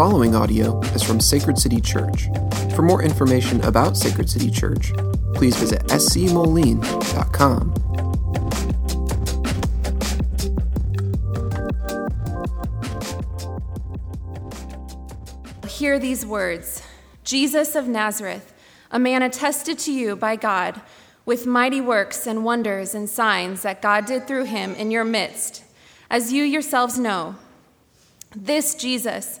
following audio is from Sacred City Church. For more information about Sacred City Church, please visit scmoline.com. Hear these words Jesus of Nazareth, a man attested to you by God with mighty works and wonders and signs that God did through him in your midst, as you yourselves know. This Jesus,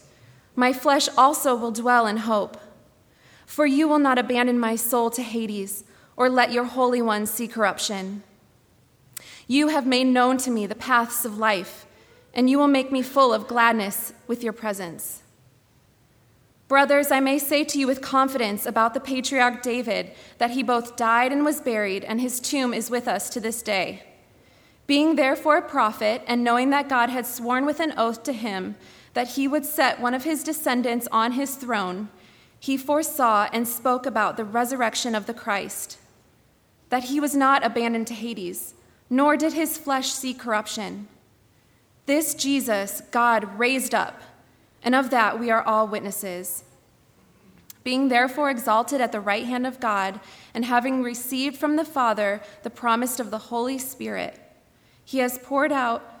My flesh also will dwell in hope. For you will not abandon my soul to Hades, or let your Holy One see corruption. You have made known to me the paths of life, and you will make me full of gladness with your presence. Brothers, I may say to you with confidence about the patriarch David that he both died and was buried, and his tomb is with us to this day. Being therefore a prophet, and knowing that God had sworn with an oath to him, that he would set one of his descendants on his throne, he foresaw and spoke about the resurrection of the Christ, that he was not abandoned to Hades, nor did his flesh see corruption. This Jesus God raised up, and of that we are all witnesses. Being therefore exalted at the right hand of God, and having received from the Father the promise of the Holy Spirit, he has poured out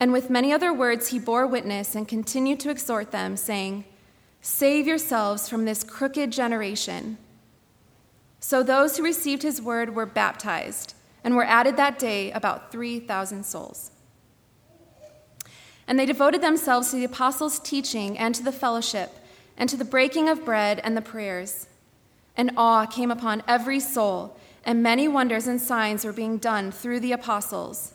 And with many other words, he bore witness and continued to exhort them, saying, Save yourselves from this crooked generation. So those who received his word were baptized, and were added that day about 3,000 souls. And they devoted themselves to the apostles' teaching and to the fellowship, and to the breaking of bread and the prayers. And awe came upon every soul, and many wonders and signs were being done through the apostles.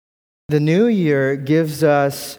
The new year gives us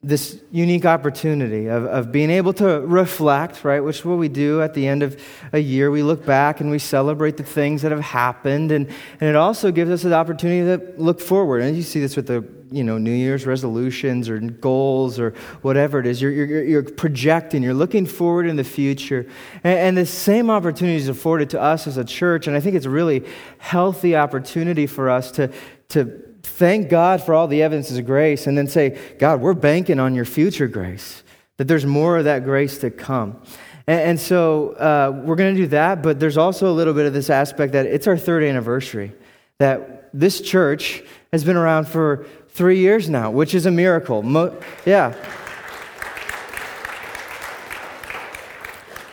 this unique opportunity of, of being able to reflect, right? Which what we do at the end of a year. We look back and we celebrate the things that have happened. And, and it also gives us an opportunity to look forward. And you see this with the you know, New Year's resolutions or goals or whatever it is. You're, you're, you're projecting, you're looking forward in the future. And, and the same opportunity is afforded to us as a church. And I think it's a really healthy opportunity for us to, to thank God for all the evidences of grace and then say, God, we're banking on your future grace, that there's more of that grace to come. And, and so uh, we're going to do that, but there's also a little bit of this aspect that it's our third anniversary, that this church has been around for three years now, which is a miracle. Mo- yeah.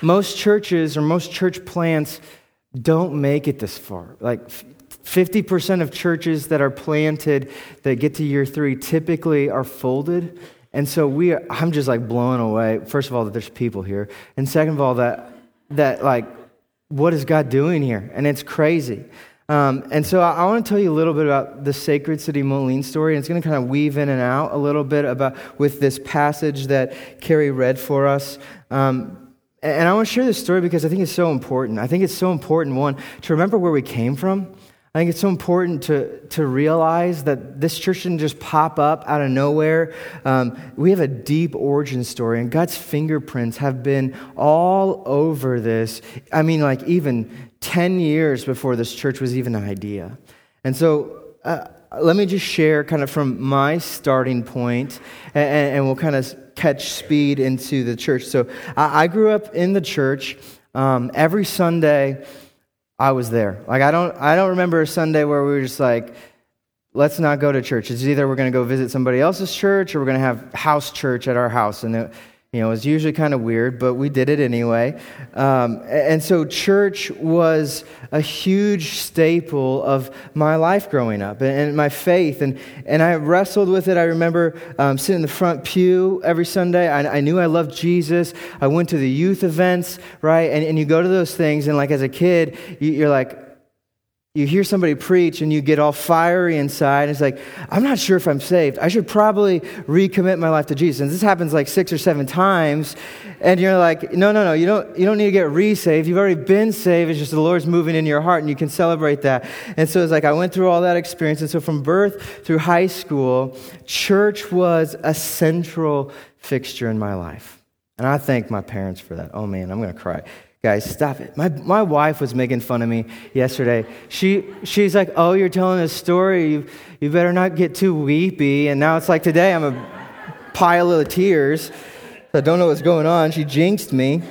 Most churches or most church plants don't make it this far. Like 50% of churches that are planted that get to year three typically are folded. And so we are, I'm just like blown away. First of all, that there's people here. And second of all, that, that like what is God doing here? And it's crazy. Um, and so I, I want to tell you a little bit about the Sacred City Moline story. And it's going to kind of weave in and out a little bit about with this passage that Carrie read for us. Um, and I want to share this story because I think it's so important. I think it's so important, one, to remember where we came from. I think it's so important to, to realize that this church didn't just pop up out of nowhere. Um, we have a deep origin story, and God's fingerprints have been all over this. I mean, like even 10 years before this church was even an idea. And so, uh, let me just share kind of from my starting point, and, and we'll kind of catch speed into the church. So, I, I grew up in the church. Um, every Sunday, I was there. Like I don't I don't remember a Sunday where we were just like, let's not go to church. It's either we're going to go visit somebody else's church or we're going to have house church at our house. And it, you know, it was usually kind of weird, but we did it anyway. Um, and so, church was a huge staple of my life growing up and, my faith. And, and I wrestled with it. I remember um, sitting in the front pew every Sunday. I, I, knew I loved Jesus. I went to the youth events, right? And, and you go to those things, and like as a kid, you, you're like, you hear somebody preach and you get all fiery inside. It's like, I'm not sure if I'm saved. I should probably recommit my life to Jesus. And this happens like six or seven times. And you're like, no, no, no, you don't, you don't need to get re saved. You've already been saved. It's just the Lord's moving in your heart and you can celebrate that. And so it's like, I went through all that experience. And so from birth through high school, church was a central fixture in my life. And I thank my parents for that. Oh man, I'm going to cry. Guys, stop it. My, my wife was making fun of me yesterday. She, she's like, Oh, you're telling a story. You, you better not get too weepy. And now it's like today I'm a pile of tears. I don't know what's going on. She jinxed me.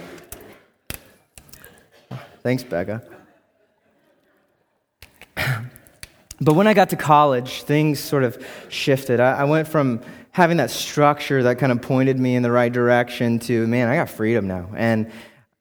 Thanks, Becca. But when I got to college, things sort of shifted. I, I went from having that structure that kind of pointed me in the right direction to, man, I got freedom now. And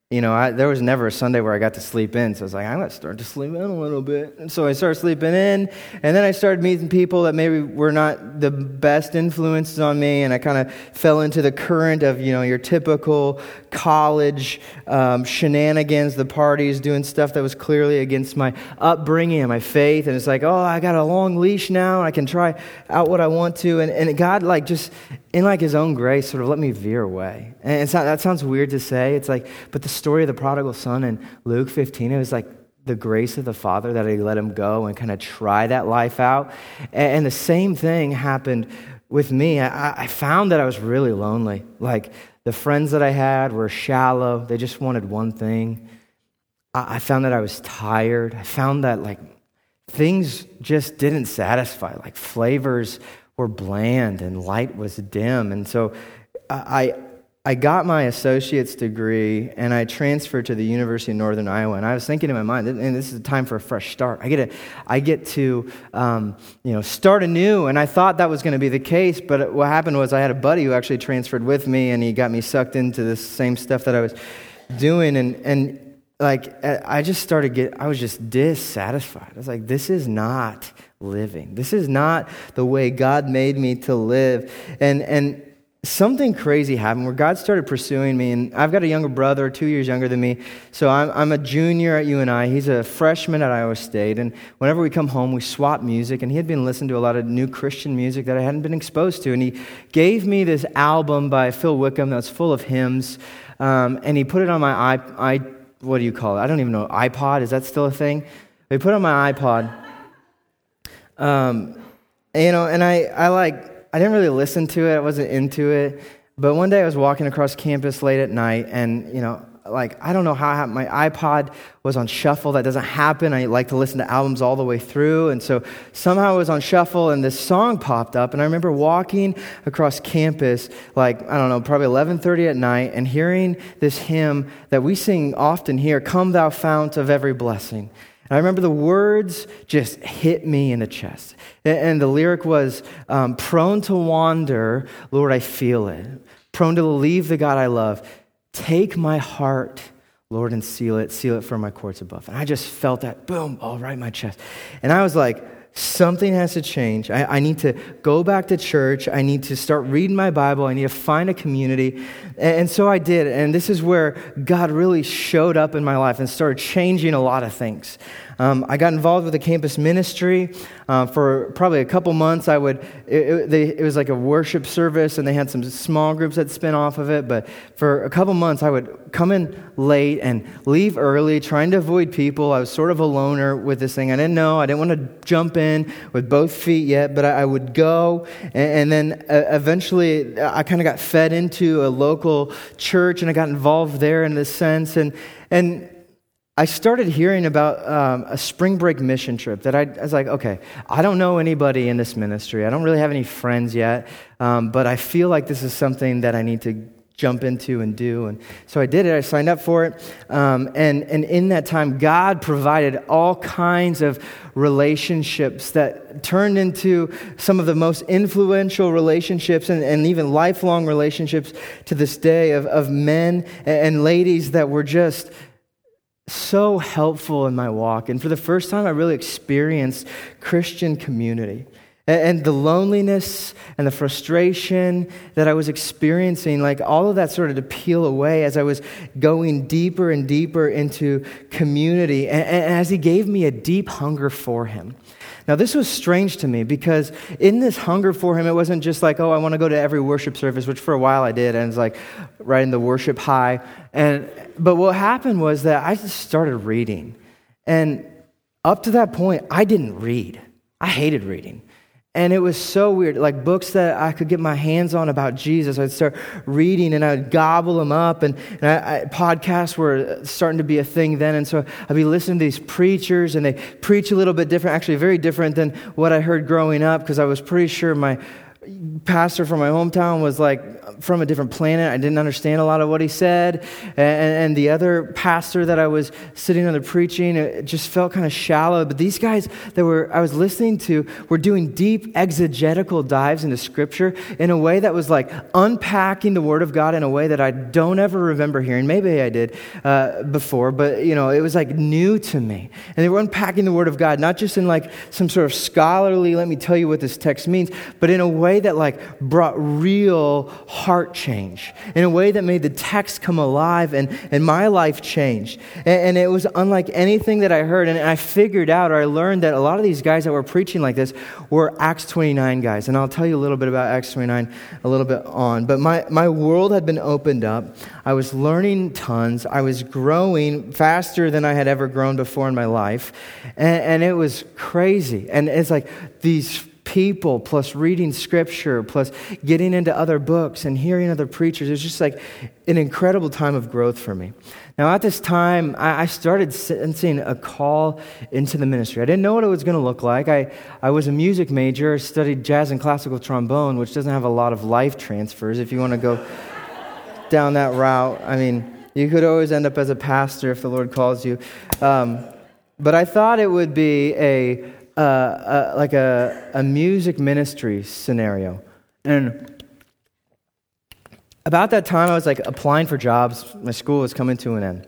you know, I, there was never a Sunday where I got to sleep in. So I was like, I'm going to start to sleep in a little bit. And so I started sleeping in. And then I started meeting people that maybe were not the best influences on me. And I kind of fell into the current of, you know, your typical college um, shenanigans, the parties, doing stuff that was clearly against my upbringing and my faith. And it's like, oh, I got a long leash now. I can try out what I want to. And, and God, like, just in like his own grace, sort of let me veer away. And not, that sounds weird to say. It's like, but the story of the prodigal son in Luke 15, it was like the grace of the Father that he let him go and kind of try that life out. And, and the same thing happened with me. I, I found that I was really lonely. Like the friends that I had were shallow, they just wanted one thing. I, I found that I was tired. I found that like things just didn't satisfy, like flavors were bland and light was dim. And so I, I got my associate's degree and I transferred to the University of Northern Iowa. And I was thinking in my mind, and this is a time for a fresh start. I get to, I get to um, you know, start anew. And I thought that was going to be the case. But what happened was I had a buddy who actually transferred with me and he got me sucked into this same stuff that I was doing. And, and like, I just started get, I was just dissatisfied. I was like, this is not living. This is not the way God made me to live. And, and something crazy happened where God started pursuing me. And I've got a younger brother, two years younger than me. So I'm, I'm a junior at UNI. He's a freshman at Iowa State. And whenever we come home, we swap music. And he had been listening to a lot of new Christian music that I hadn't been exposed to. And he gave me this album by Phil Wickham that's full of hymns. Um, and he put it on my i, I what do you call it? I don't even know. iPod? Is that still a thing? He put on my iPod. Um, you know, and I, I like, I didn't really listen to it. I wasn't into it. But one day I was walking across campus late at night, and, you know, like, I don't know how my iPod was on shuffle. That doesn't happen. I like to listen to albums all the way through. And so somehow it was on shuffle, and this song popped up. And I remember walking across campus, like, I don't know, probably 11.30 at night, and hearing this hymn that we sing often here, Come Thou Fount of Every Blessing. And I remember the words just hit me in the chest. And the lyric was um, Prone to wander, Lord, I feel it. Prone to leave the God I love. Take my heart, Lord, and seal it. Seal it for my courts above. And I just felt that, boom, all right my chest. And I was like, Something has to change. I, I, need to go back to church. I need to start reading my Bible. I need to find a community. And, and, so I did. And this is where God really showed up in my life and started changing a lot of things. Um, I got involved with the campus ministry uh, for probably a couple months. I would it, it, they, it, was like a worship service, and they had some small groups that spin off of it. But for a couple months, I would come in late and leave early, trying to avoid people. I was sort of a loner with this thing. I didn't know. I didn't want to jump in with both feet yet, but I, I would go, and, and then uh, eventually, I kind of got fed into a local church, and I got involved there in this sense, and and I started hearing about um, a spring break mission trip that I, I, was like, okay, I don't know anybody in this ministry. I don't really have any friends yet, um, but I feel like this is something that I need to jump into and do. And so I did it. I signed up for it. Um, and, and in that time, God provided all kinds of relationships that turned into some of the most influential relationships and, and even lifelong relationships to this day of, of men and ladies that were just so helpful in my walk. And for the first time, I really experienced Christian community. And the loneliness and the frustration that I was experiencing, like all of that started to peel away as I was going deeper and deeper into community. And, as He gave me a deep hunger for Him. Now, this was strange to me because in this hunger for him, it wasn't just like, oh, I want to go to every worship service, which for a while I did, and it's like riding the worship high. And, but what happened was that I just started reading. And up to that point, I didn't read. I hated reading. And it was so weird. Like books that I could get my hands on about Jesus, I'd start reading and I'd gobble them up. And, and I, I, podcasts were starting to be a thing then. And so I'd be listening to these preachers, and they preach a little bit different, actually, very different than what I heard growing up, because I was pretty sure my pastor from my hometown was like from a different planet. I didn't understand a lot of what he said. And, and the other pastor that I was sitting under preaching, it just felt kind of shallow. But these guys that were I was listening to were doing deep exegetical dives into scripture in a way that was like unpacking the word of God in a way that I don't ever remember hearing. Maybe I did uh, before, but you know, it was like new to me. And they were unpacking the word of God, not just in like some sort of scholarly, let me tell you what this text means, but in a way way that like brought real heart change, in a way that made the text come alive and, and my life changed. And, and it was unlike anything that I heard. And I figured out or I learned that a lot of these guys that were preaching like this were Acts 29 guys. And I'll tell you a little bit about Acts 29 a little bit on. But my, my world had been opened up. I was learning tons. I was growing faster than I had ever grown before in my life. And, and it was crazy. And it's like these people, plus reading scripture, plus getting into other books and hearing other preachers. It was just like an incredible time of growth for me. Now, at this time, I started sensing a call into the ministry. I didn't know what it was going to look like. I, I was a music major, studied jazz and classical trombone, which doesn't have a lot of life transfers. If you want to go down that route, I mean, you could always end up as a pastor if the Lord calls you. Um, but I thought it would be a like a, a music ministry scenario. And about that time, I was like applying for jobs. My school was coming to an end.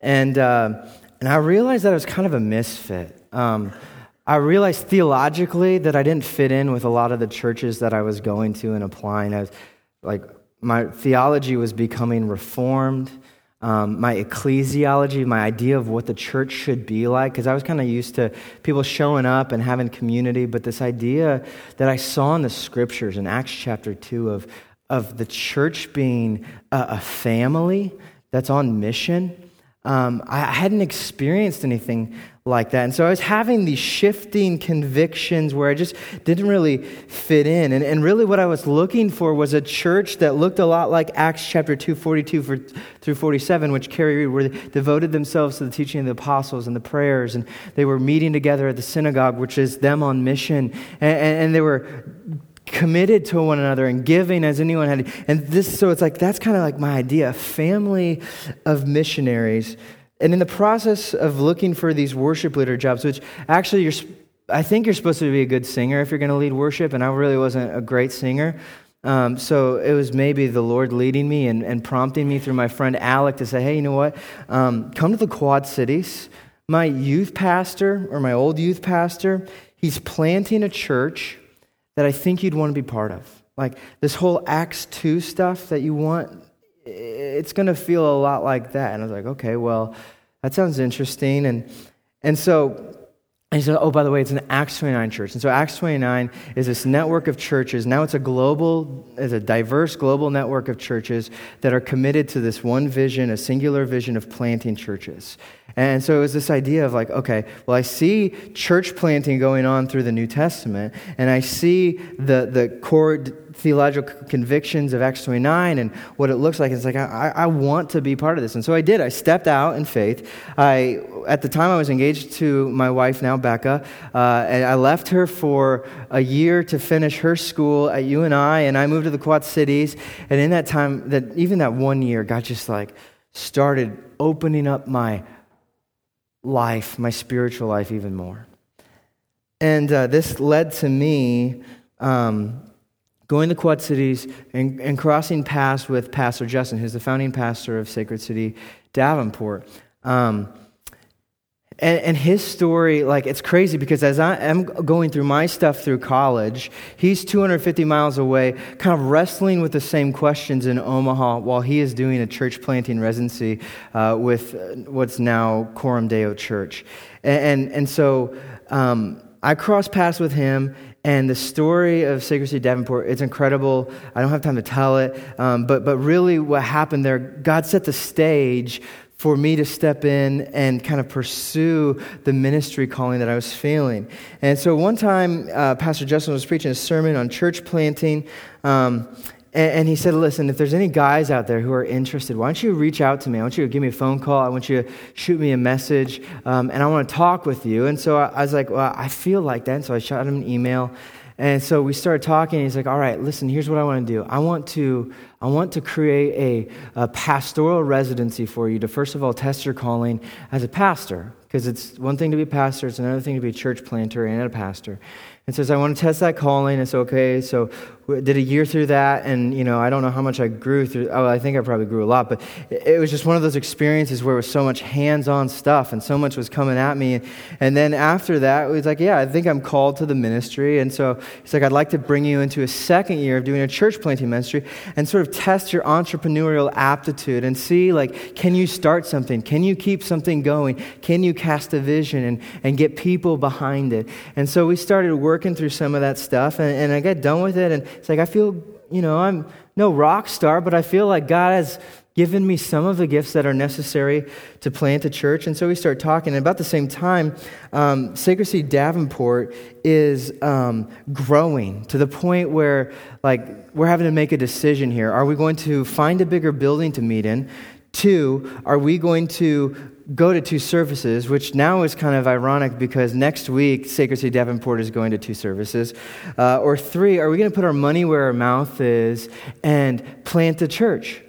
And, uh, and I realized that I was kind of a misfit. Um, I realized theologically that I didn't fit in with a lot of the churches that I was going to and applying. I was like, my theology was becoming reformed um, my ecclesiology, my idea of what the church should be like, because I was kind of used to people showing up and having community, but this idea that I saw in the scriptures in Acts chapter 2 of, of the church being a, a family that's on mission. Um, I hadn't experienced anything like that. And so I was having these shifting convictions where I just didn't really fit in. And, and really what I was looking for was a church that looked a lot like Acts chapter 2, 42 for, through 47, which Carrie read, where they devoted themselves to the teaching of the apostles and the prayers. And they were meeting together at the synagogue, which is them on mission. and, and, and they were committed to one another and giving as anyone had. And this, so it's like, that's kind of like my idea, a family of missionaries and in the process of looking for these worship leader jobs, which actually you're, I think you're supposed to be a good singer if you're going to lead worship, and I really wasn't a great singer. Um, so it was maybe the Lord leading me and, and, prompting me through my friend Alec to say, hey, you know what? Um, come to the Quad Cities. My youth pastor, or my old youth pastor, he's planting a church that I think you'd want to be part of. Like this whole Acts 2 stuff that you want, it's going to feel a lot like that. And I was like, okay, well, that sounds interesting. And, and so he said, oh, by the way, it's an Acts 29 church. And so Acts 29 is this network of churches. Now it's a global, it's a diverse global network of churches that are committed to this one vision, a singular vision of planting churches. And so it was this idea of like, okay, well, I see church planting going on through the New Testament, and I see the, the core theological convictions of Acts 29 and what it looks like. It's like, I, I want to be part of this. And so I did. I stepped out in faith. I, at the time, I was engaged to my wife now, Becca, uh, and I left her for a year to finish her school at UNI, and I moved to the Quad Cities. And in that time, that even that one year, God just like started opening up my life, my spiritual life, even more. And uh, this led to me um, going to Quad Cities and, and, crossing paths with Pastor Justin, who's the founding pastor of Sacred City Davenport. Um, and, and, his story, like, it's crazy because as I am going through my stuff through college, he's 250 miles away, kind of wrestling with the same questions in Omaha while he is doing a church planting residency uh, with what's now Coram Deo Church. And, and, and so um, I cross paths with him, and the story of Sacred City Davenport, it's incredible. I don't have time to tell it, um, but, but really what happened there, God set the stage for me to step in and kind of pursue the ministry calling that I was feeling. And so one time, uh, Pastor Justin was preaching a sermon on church planting. Um, and, he said, Listen, if there's any guys out there who are interested, why don't you reach out to me? I want you to give me a phone call. I want you to shoot me a message. Um, and I want to talk with you. And so I, I was like, Well, I feel like that. And so I shot him an email. And so we started talking. he's like, All right, listen, here's what I want to do. I want to, I want to create a, a pastoral residency for you to, first of all, test your calling as a pastor. Because it's one thing to be a pastor, it's another thing to be a church planter and a pastor and says, I want to test that calling. It's okay. So did a year through that, and you know, I don't know how much I grew through. Oh, I think I probably grew a lot, but it was just one of those experiences where it was so much hands-on stuff, and so much was coming at me. And then after that, it was like, yeah, I think I'm called to the ministry. And so he's like, I'd like to bring you into a second year of doing a church planting ministry, and sort of test your entrepreneurial aptitude and see, like, can you start something? Can you keep something going? Can you cast a vision and and get people behind it? And so we started working through some of that stuff, and, and I got done with it, and it's like, I feel, you know, I'm no rock star, but I feel like God has given me some of the gifts that are necessary to plant a church. And so we start talking. And about the same time, um, Sacred City Davenport is um, growing to the point where, like, we're having to make a decision here. Are we going to find a bigger building to meet in? Two, are we going to go to two services, which now is kind of ironic because next week Sacred City Davenport is going to two services. Uh, or three, are we going to put our money where our mouth is and plant a church?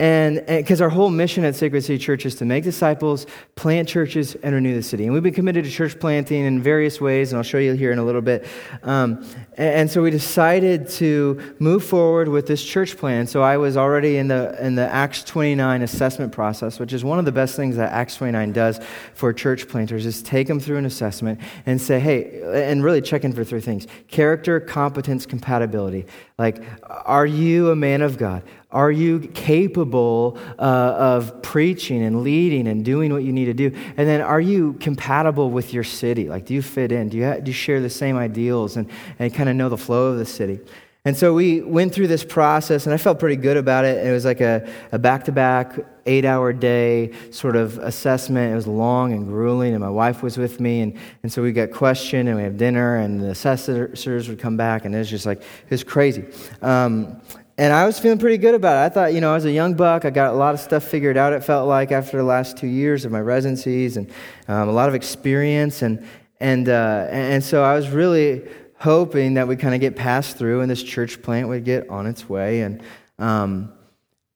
And because our whole mission at Sacred City Church is to make disciples, plant churches, and renew the city. And we've been committed to church planting in various ways, and I'll show you here in a little bit. Um, and so we decided to move forward with this church plan. So I was already in the, in the Acts 29 assessment process, which is one of the best things that Acts 29 does for church planters, is take them through an assessment and say, hey, and really check in for three things character, competence, compatibility. Like, are you a man of God? Are you capable uh, of preaching and leading and doing what you need to do? And then, are you compatible with your city? Like, do you fit in? Do you, ha- do you share the same ideals and, and kind of know the flow of the city? And so we went through this process, and I felt pretty good about it. It was like a back to back, eight hour day sort of assessment. It was long and grueling, and my wife was with me. And, and so we got questioned, and we have dinner, and the assessors would come back, and it was just like, it was crazy. Um, and I was feeling pretty good about it. I thought, you know, I was a young buck. I got a lot of stuff figured out, it felt like, after the last two years of my residencies and um, a lot of experience. And, and, uh, and so I was really hoping that we kind of get passed through and this church plant would get on its way. And, um,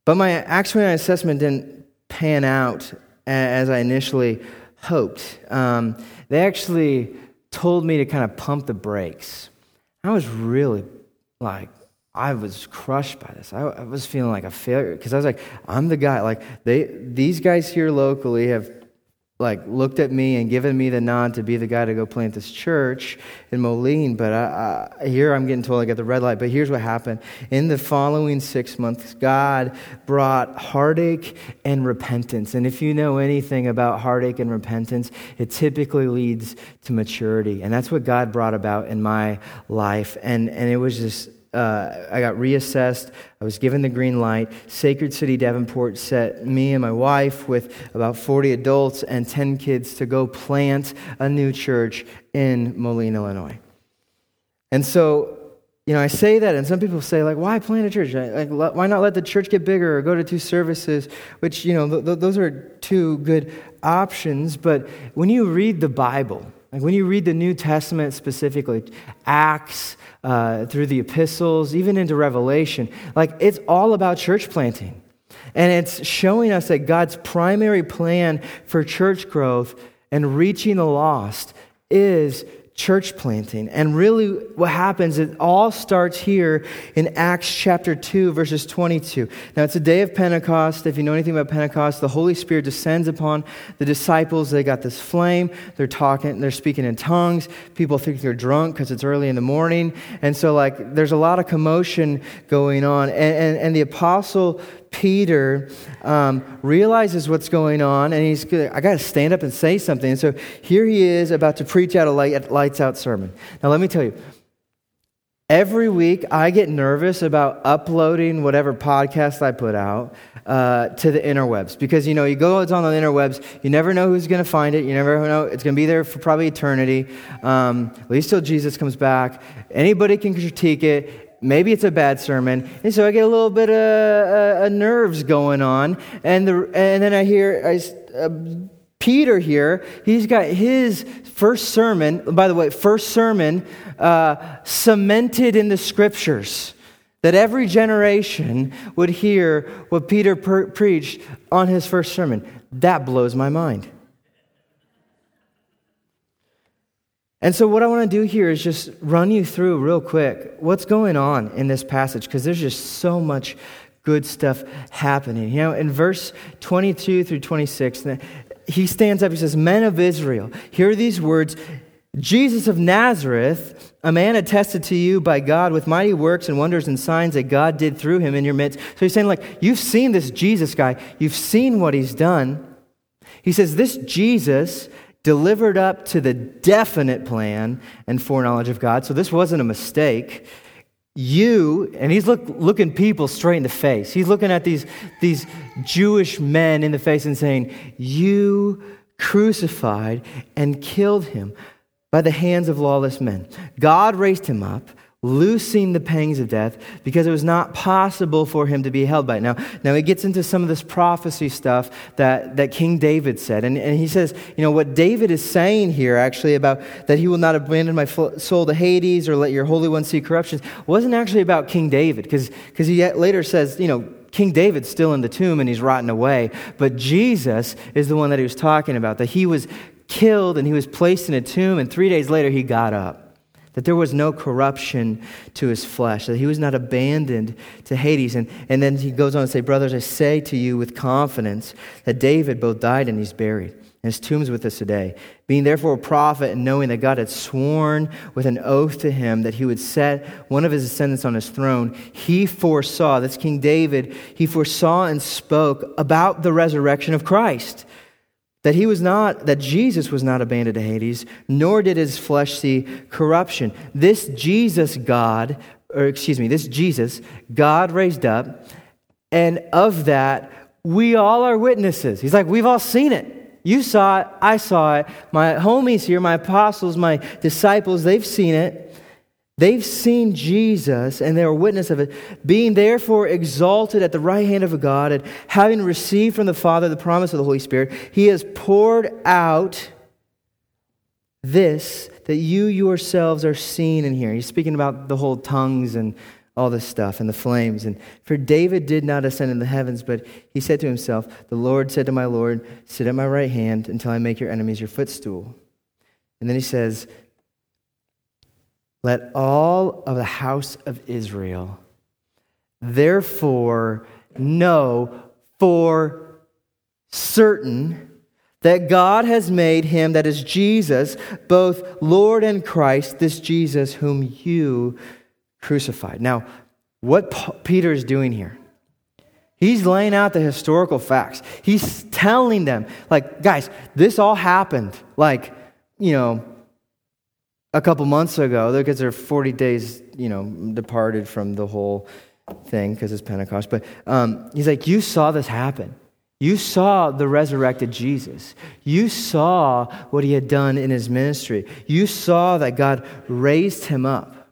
but my actual assessment didn't pan out as I initially hoped. Um, they actually told me to kind of pump the brakes. I was really like, I was crushed by this. I, I was feeling like a failure because I was like, I'm the guy. Like they, these guys here locally have like looked at me and given me the nod to be the guy to go plant this church in Moline. But I, I, here I'm getting told I got the red light. But here's what happened. In the following six months, God brought heartache and repentance. And if you know anything about heartache and repentance, it typically leads to maturity. And that's what God brought about in my life. And, and it was just uh, I got reassessed. I was given the green light. Sacred City Davenport set me and my wife with about 40 adults and 10 kids to go plant a new church in Moline, Illinois. And so, you know, I say that, and some people say, like, why plant a church? Like, why not let the church get bigger or go to two services? Which, you know, th- th- those are two good options. But when you read the Bible, like when you read the New Testament specifically, Acts, uh, through the epistles, even into Revelation. Like, it's all about church planting. And it's showing us that God's primary plan for church growth and reaching the lost is church planting. And really, what happens, it all starts here in Acts chapter 2, verses 22. Now, it's a day of Pentecost. If you know anything about Pentecost, the Holy Spirit descends upon the disciples. They got this flame. They're talking, they're speaking in tongues. People think they're drunk because it's early in the morning. And so, like, there's a lot of commotion going on. And, and, and the apostle Peter um, realizes what's going on, and he's, I got to stand up and say something. And so here he is about to preach out a light, lights out sermon. Now, let me tell you, every week I get nervous about uploading whatever podcast I put out uh, to the interwebs because you know you go it's on the interwebs you never know who's going to find it you never know it's going to be there for probably eternity um, at least till jesus comes back anybody can critique it maybe it's a bad sermon. And so I get a little bit of uh, uh, nerves going on. And, the, and then I hear I, uh, Peter here, he's got his first sermon, by the way, first sermon uh, cemented in the scriptures. That every generation would hear what Peter per- preached on his first sermon. That blows my mind. And so, what I want to do here is just run you through real quick what's going on in this passage because there's just so much good stuff happening. You know, in verse 22 through 26, he stands up, he says, Men of Israel, hear these words Jesus of Nazareth, a man attested to you by God with mighty works and wonders and signs that God did through him in your midst. So he's saying, like, you've seen this Jesus guy, you've seen what he's done. He says, This Jesus delivered up to the definite plan and foreknowledge of God. So this wasn't a mistake. You, and he's look, looking people straight in the face. He's looking at these, these Jewish men in the face and saying, You crucified and killed him by the hands of lawless men. God raised him up loosing the pangs of death because it was not possible for him to be held by it. Now, now he gets into some of this prophecy stuff that, that King David said. And, and he says, you know, what David is saying here actually about that he will not abandon my soul to Hades or let your Holy One see corruption wasn't actually about King David because cause he later says, you know, King David's still in the tomb and he's rotting away. But Jesus is the one that he was talking about, that he was killed and he was placed in a tomb and three days later he got up that there was no corruption to his flesh, that he was not abandoned to Hades. And, and then he goes on to say, Brothers, I say to you with confidence that David both died and he's buried. And his tomb's with us today. Being therefore a prophet and knowing that God had sworn with an oath to him that he would set one of his descendants on his throne, he foresaw, that's King David, he foresaw and spoke about the resurrection of Christ that he was not that jesus was not abandoned to hades nor did his flesh see corruption. This jesus god or excuse me this jesus god raised up and of that we all are witnesses. He's like we've all seen it. You saw it. I saw it. My homies here my apostles my disciples they've seen it They've seen Jesus and they're a witness of it, being therefore exalted at the right hand of God, and having received from the Father the promise of the Holy Spirit, he has poured out this that you yourselves are seeing and hearing. He's speaking about the whole tongues and all this stuff and the flames. And for David did not ascend in the heavens, but he said to himself, The Lord said to my Lord, Sit at my right hand until I make your enemies your footstool. And then he says, let all of the house of Israel therefore know for certain that God has made him, that is Jesus, both Lord and Christ, this Jesus whom you crucified. Now, what Peter is doing here, he's laying out the historical facts. He's telling them, like, guys, this all happened, like, you know, a couple months ago, because they're 40 days, you know, departed from the whole thing because it's Pentecost. But um, he's like, you saw this happen. You saw the resurrected Jesus. You saw what he had done in his ministry. You saw that God raised him up.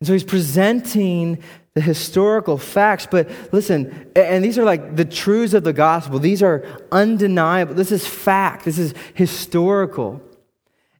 And so he's presenting the historical facts. But listen, and these are like the truths of the gospel. These are undeniable. This is fact. This is historical.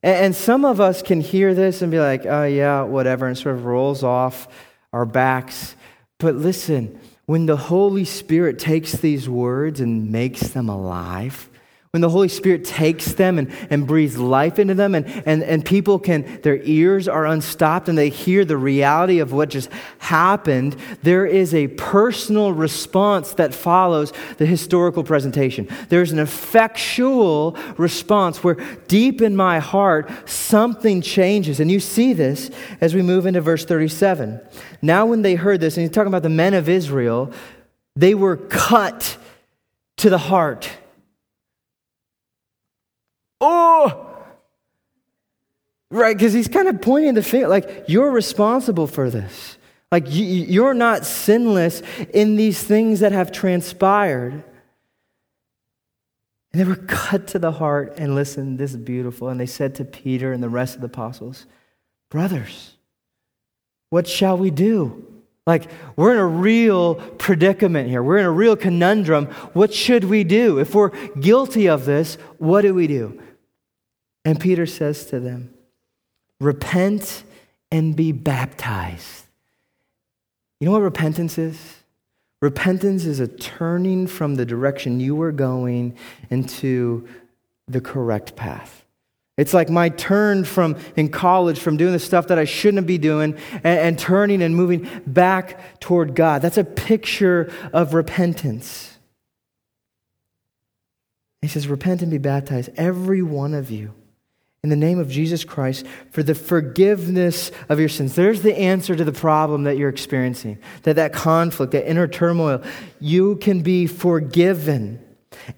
And some of us can hear this and be like, oh, yeah, whatever, and sort of rolls off our backs. But listen, when the Holy Spirit takes these words and makes them alive, when the Holy Spirit takes them and, and breathes life into them, and, and, and people can, their ears are unstopped and they hear the reality of what just happened, there is a personal response that follows the historical presentation. There's an effectual response where deep in my heart, something changes. And you see this as we move into verse 37. Now, when they heard this, and he's talking about the men of Israel, they were cut to the heart. Oh! Right, because he's kind of pointing the finger, like, you're responsible for this. Like, you're not sinless in these things that have transpired. And they were cut to the heart. And listen, this is beautiful. And they said to Peter and the rest of the apostles, Brothers, what shall we do? Like, we're in a real predicament here. We're in a real conundrum. What should we do? If we're guilty of this, what do we do? And Peter says to them, Repent and be baptized. You know what repentance is? Repentance is a turning from the direction you were going into the correct path. It's like my turn from in college from doing the stuff that I shouldn't be doing and, and turning and moving back toward God. That's a picture of repentance. He says, Repent and be baptized, every one of you in the name of Jesus Christ for the forgiveness of your sins. There's the answer to the problem that you're experiencing, that that conflict, that inner turmoil. You can be forgiven.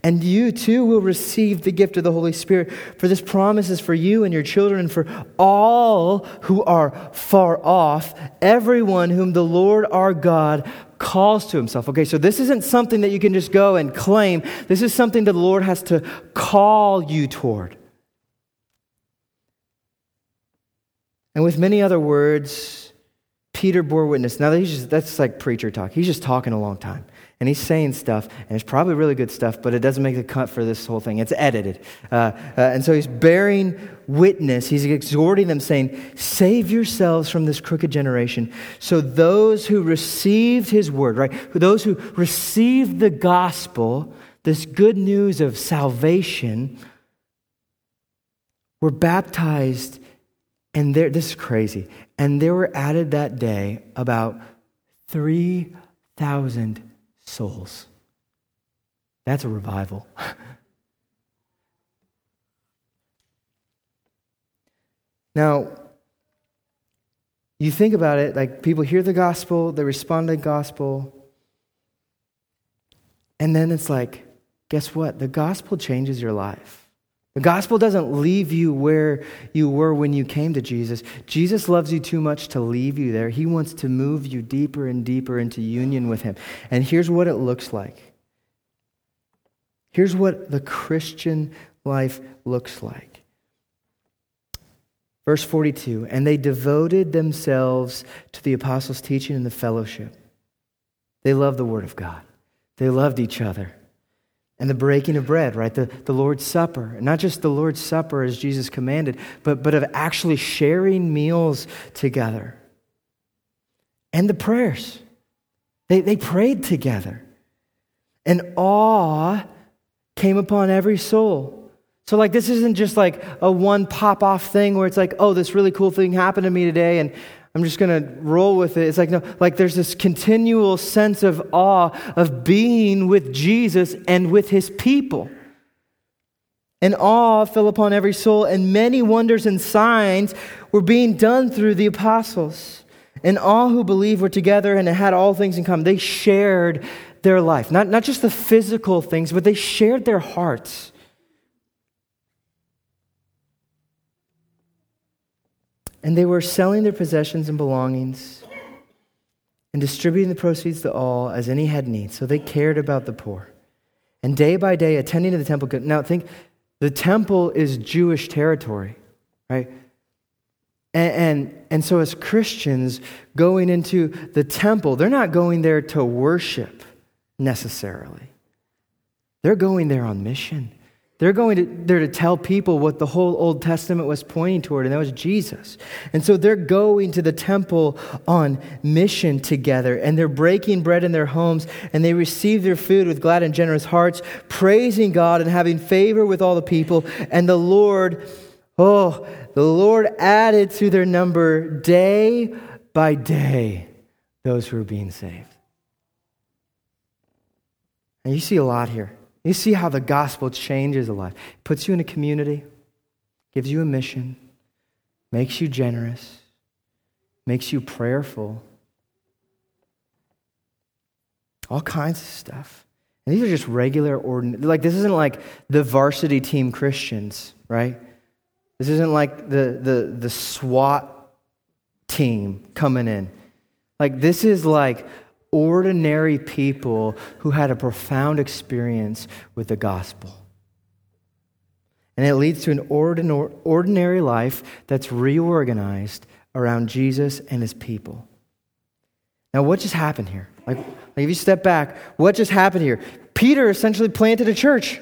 And you too will receive the gift of the Holy Spirit. For this promise is for you and your children and for all who are far off, everyone whom the Lord our God calls to himself. Okay, so this isn't something that you can just go and claim. This is something that the Lord has to call you toward. And with many other words, Peter bore witness. Now, just, that's like preacher talk. He's just talking a long time. And he's saying stuff, and it's probably really good stuff, but it doesn't make the cut for this whole thing. It's edited. Uh, uh, and so he's bearing witness. He's exhorting them, saying, Save yourselves from this crooked generation. So those who received his word, right? Those who received the gospel, this good news of salvation, were baptized and there, this is crazy. And there were added that day about 3,000 souls. That's a revival. now, you think about it like people hear the gospel, they respond to the gospel, and then it's like, guess what? The gospel changes your life. The gospel doesn't leave you where you were when you came to Jesus. Jesus loves you too much to leave you there. He wants to move you deeper and deeper into union with Him. And here's what it looks like. Here's what the Christian life looks like. Verse 42 And they devoted themselves to the apostles' teaching and the fellowship. They loved the Word of God, they loved each other and the breaking of bread, right? The, the Lord's Supper. not just the Lord's Supper as Jesus commanded, but, but of actually sharing meals together. And the prayers. They, they prayed together. And awe came upon every soul. So, like, this isn't just like a one pop off thing where it's like, oh, this really cool thing happened to me today, and I'm just going to roll with it. It's like, no, like there's this continual sense of awe of being with Jesus and with his people. And awe fell upon every soul, and many wonders and signs were being done through the apostles. And all who believed were together and had all things in common. They shared their life, not, not just the physical things, but they shared their hearts. And they were selling their possessions and belongings and distributing the proceeds to all as any had need. So they cared about the poor. And day by day, attending to the temple. Now, think the temple is Jewish territory, right? And, and, and, so, as Christians going into the temple, they're not going there to worship necessarily, they're going there on mission. They're going to, there to tell people what the whole Old Testament was pointing toward, and that was Jesus. And so they're going to the temple on mission together, and they're breaking bread in their homes, and they receive their food with glad and generous hearts, praising God and having favor with all the people. And the Lord, oh, the Lord added to their number day by day those who are being saved. And you see a lot here. You see how the gospel changes a life. It puts you in a community, gives you a mission, makes you generous, makes you prayerful. All kinds of stuff. And these are just regular, ordinary. Like, this isn't like the varsity team Christians, right? This isn't like the, the, the SWAT team coming in. Like, this is like ordinary people who had a profound experience with the gospel. And it leads to an ordinary life that's reorganized around Jesus and his people. Now, what just happened here? Like, like if you step back, what just happened here? Peter essentially planted a church.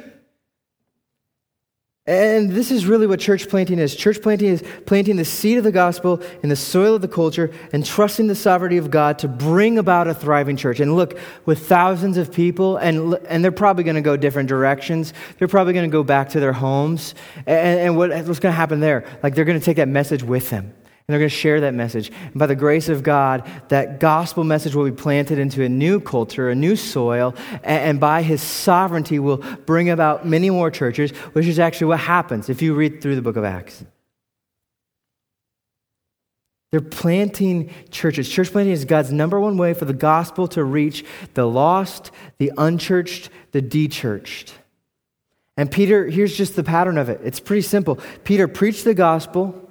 And this is really what church planting is. Church planting is planting the seed of the gospel in the soil of the culture and trusting the sovereignty of God to bring about a thriving church. And look, with thousands of people, and, and they're probably going to go different directions. They're probably going to go back to their homes. And, and what, what's going to happen there? Like they're going to take that message with them. And they're going to share that message. And by the grace of God, that gospel message will be planted into a new culture, a new soil, and, by his sovereignty will bring about many more churches, which is actually what happens if you read through the book of Acts. They're planting churches. Church planting is God's number one way for the gospel to reach the lost, the unchurched, the dechurched. And Peter, here's just the pattern of it. It's pretty simple. Peter preached the gospel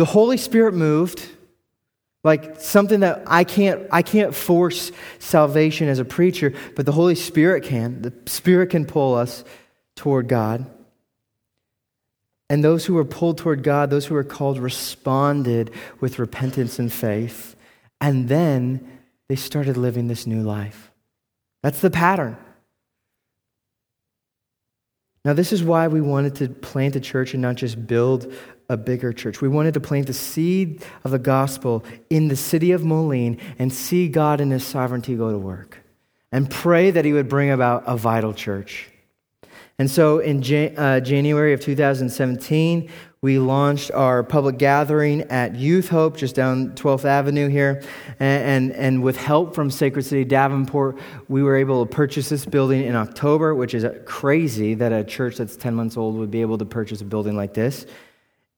the Holy Spirit moved, like something that I can't, I can't force salvation as a preacher, but the Holy Spirit can. The Spirit can pull us toward God. And those who were pulled toward God, those who were called, responded with repentance and faith. And then they started living this new life. That's the pattern. Now, this is why we wanted to plant a church and not just build a bigger church. We wanted to plant the seed of the gospel in the city of Moline and see God in his sovereignty go to work and pray that he would bring about a vital church. And so in Jan- uh, January of 2017, we launched our public gathering at Youth Hope, just down 12th Avenue here. And, and, and, with help from Sacred City Davenport, we were able to purchase this building in October, which is crazy that a church that's 10 months old would be able to purchase a building like this.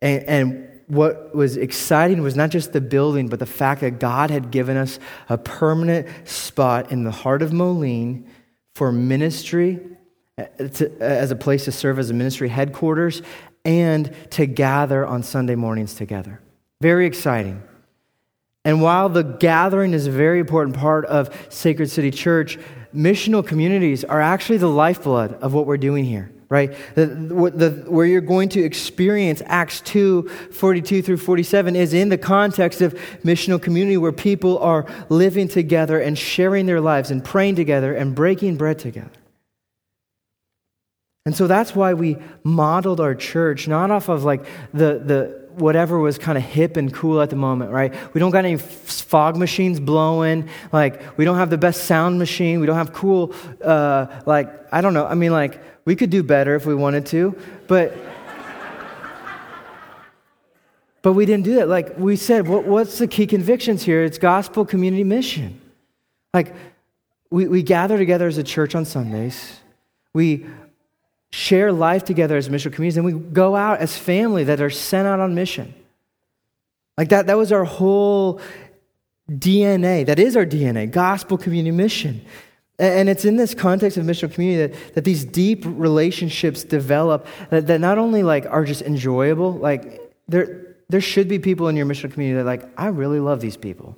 And, and what was exciting was not just the building, but the fact that God had given us a permanent spot in the heart of Moline for ministry, uh, to, uh, as a place to serve as a ministry headquarters, and to gather on Sunday mornings together. Very exciting. And while the gathering is a very important part of Sacred City Church, missional communities are actually the lifeblood of what we're doing here right? The, the, where you're going to experience Acts 2 42 through 47 is in the context of missional community where people are living together and sharing their lives and praying together and breaking bread together. And so that's why we modeled our church not off of like the, the whatever was kind of hip and cool at the moment, right? We don't got any fog machines blowing. Like, we don't have the best sound machine. We don't have cool, uh, like, I don't know. I mean, like, we could do better if we wanted to, but but we didn't do that. Like we said, what, what's the key convictions here? It's gospel community mission. Like we, we gather together as a church on Sundays. We share life together as mission communities, and we go out as family that are sent out on mission. Like that, that was our whole DNA. That is our DNA, gospel community mission. And it's in this context of missional community that, that these deep relationships develop that, that not only like are just enjoyable, like there, there should be people in your missional community that like, I really love these people.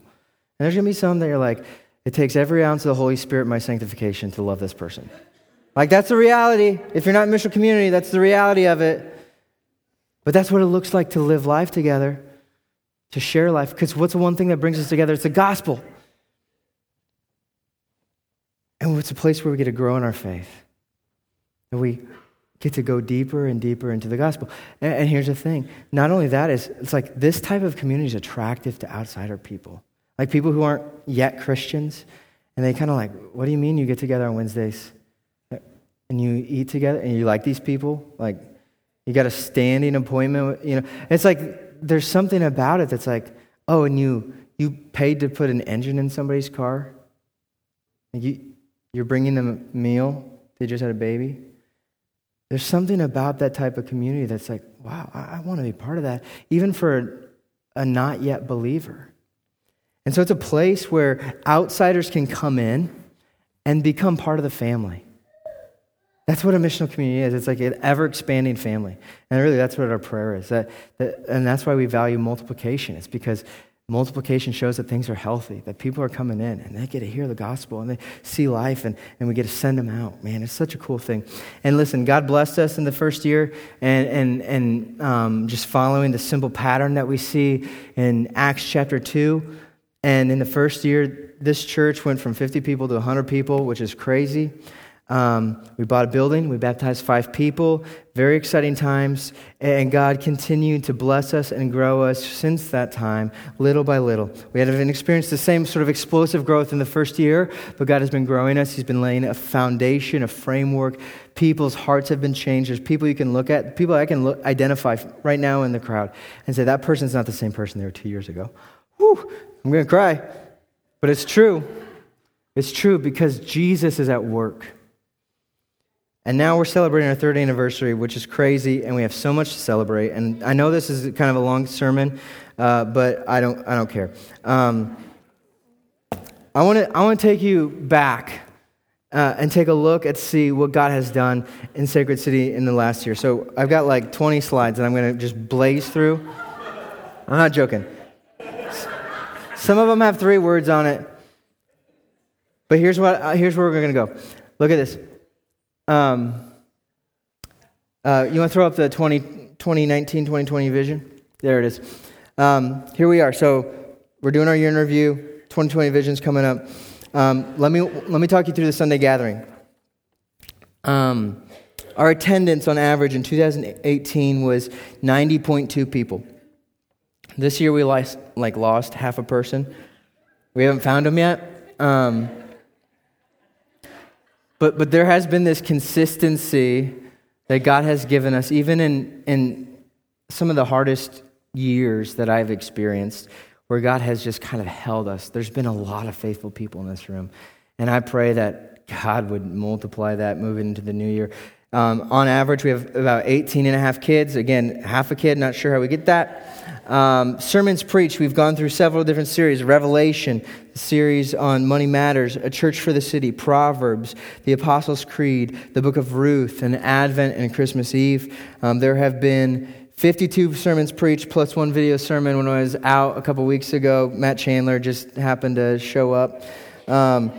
And there's gonna be some that you're like, it takes every ounce of the Holy Spirit, my sanctification, to love this person. Like that's the reality. If you're not in missional community, that's the reality of it. But that's what it looks like to live life together, to share life. Because what's the one thing that brings us together? It's the gospel. And it's a place where we get to grow in our faith. And we get to go deeper and deeper into the gospel. And, and here's the thing not only that, is it's like this type of community is attractive to outsider people. Like people who aren't yet Christians. And they kind of like, what do you mean you get together on Wednesdays? And you eat together and you like these people? Like, you got a standing appointment? You know, it's like there's something about it that's like, oh, and you you paid to put an engine in somebody's car? You, you're bringing them a meal, they just had a baby. There's something about that type of community that's like, wow, I, I want to be part of that, even for a, a not yet believer. And so it's a place where outsiders can come in and become part of the family. That's what a missional community is. It's like an ever expanding family. And really, that's what our prayer is. That, that, and that's why we value multiplication. It's because Multiplication shows that things are healthy, that people are coming in and they get to hear the gospel and they see life and, and we get to send them out. Man, it's such a cool thing. And listen, God blessed us in the first year and, and, and um, just following the simple pattern that we see in Acts chapter 2. And in the first year, this church went from 50 people to 100 people, which is crazy. Um, we bought a building, we baptized five people, very exciting times, and God continued to bless us and grow us since that time, little by little. We haven't experienced the same sort of explosive growth in the first year, but God has been growing us. He's been laying a foundation, a framework. People's hearts have been changed. There's people you can look at, people I can look, identify right now in the crowd and say, that person's not the same person they were two years ago. Whew, I'm going to cry. But it's true. It's true because Jesus is at work. And now we're celebrating our third anniversary, which is crazy, and we have so much to celebrate. And I know this is kind of a long sermon, uh, but I don't, I don't care. Um, I want to I wanna take you back uh, and take a look at see what God has done in Sacred City in the last year. So I've got like 20 slides, and I'm going to just blaze through. I'm not joking. Some of them have three words on it. But here's, what, uh, here's where we're going to go. Look at this. Um, uh, you want to throw up the 20, 2019 2020 vision? There it is. Um, here we are. So we're doing our year review. 2020 vision's coming up. Um, let, me, let me talk you through the Sunday gathering. Um, our attendance on average in 2018 was 90.2 people. This year we lost, like lost half a person. We haven't found them yet. Um, but, but there has been this consistency that God has given us, even in, in some of the hardest years that I've experienced, where God has just kind of held us. There's been a lot of faithful people in this room. And I pray that God would multiply that moving into the new year. Um, on average, we have about 18 and a half kids. Again, half a kid, not sure how we get that. Um, sermons preached, we've gone through several different series Revelation, the series on money matters, A Church for the City, Proverbs, the Apostles' Creed, the book of Ruth, and Advent and Christmas Eve. Um, there have been 52 sermons preached plus one video sermon when I was out a couple weeks ago. Matt Chandler just happened to show up. Um,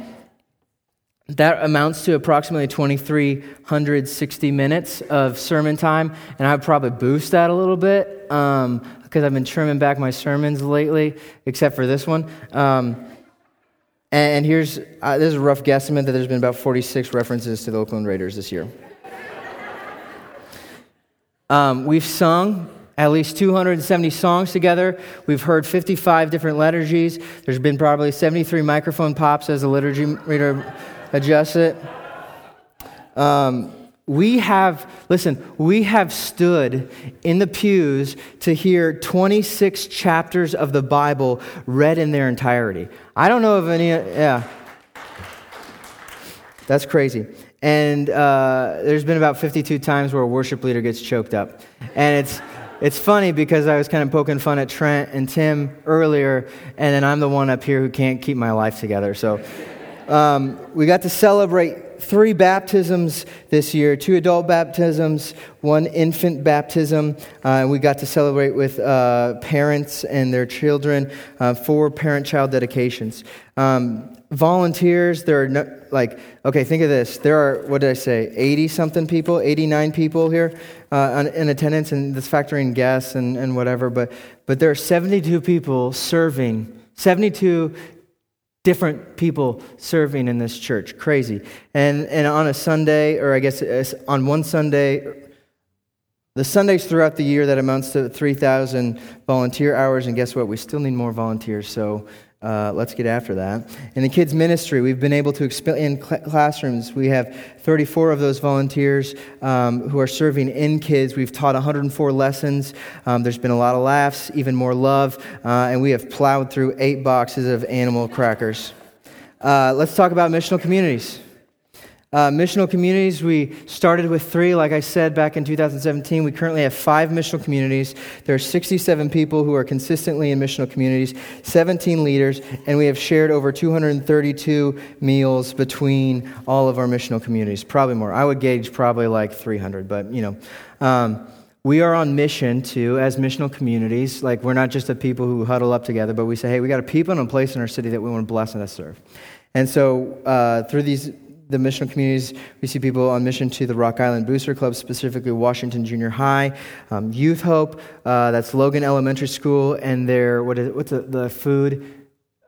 that amounts to approximately 2,360 minutes of sermon time, and I'd probably boost that a little bit. Um, because I've been trimming back my sermons lately, except for this one. Um, and here's uh, this is a rough guesstimate that there's been about 46 references to the Oakland Raiders this year. Um, we've sung at least 270 songs together. We've heard 55 different liturgies. There's been probably 73 microphone pops as a liturgy reader adjusts it. Um, we have, listen, we have stood in the pews to hear 26 chapters of the Bible read in their entirety. I don't know of any, yeah. That's crazy. And uh, there's been about 52 times where a worship leader gets choked up. And it's, it's funny because I was kind of poking fun at Trent and Tim earlier, and then I'm the one up here who can't keep my life together. So um, we got to celebrate three baptisms this year two adult baptisms, one infant baptism. Uh, we got to celebrate with uh, parents and their children, uh, four parent child dedications. Um, volunteers, there are no, like, okay, think of this. There are, what did I say, 80 something people, 89 people here uh, in attendance, and this factoring guests and, and whatever, but, but there are 72 people serving, 72 different people serving in this church. Crazy. And, and on a Sunday, or I guess uh, on one Sunday, the Sundays throughout the year, that amounts to 3,000 volunteer hours. And guess what? We still need more volunteers. So uh, let's get after that. In the kids' ministry, we've been able to expand in cl- classrooms. We have 34 of those volunteers um, who are serving in kids. We've taught 104 lessons. Um, there's been a lot of laughs, even more love, uh, and we have plowed through eight boxes of animal crackers. Uh, let's talk about missional communities. Uh, missional communities, we started with three, like I said, back in 2017. We currently have five missional communities. There are 67 people who are consistently in missional communities, 17 leaders, and we have shared over 232 meals between all of our missional communities. Probably more. I would gauge probably like 300, but you know. Um, we are on mission too, as missional communities. Like, we're not just the people who huddle up together, but we say, hey, we got a people and a place in our city that we want to bless and to serve. And so, uh, through these the missional communities. We see people on mission to the Rock Island Booster Club, specifically Washington Junior High, um, Youth Hope, uh, that's Logan Elementary School, and their what is what's the, the food,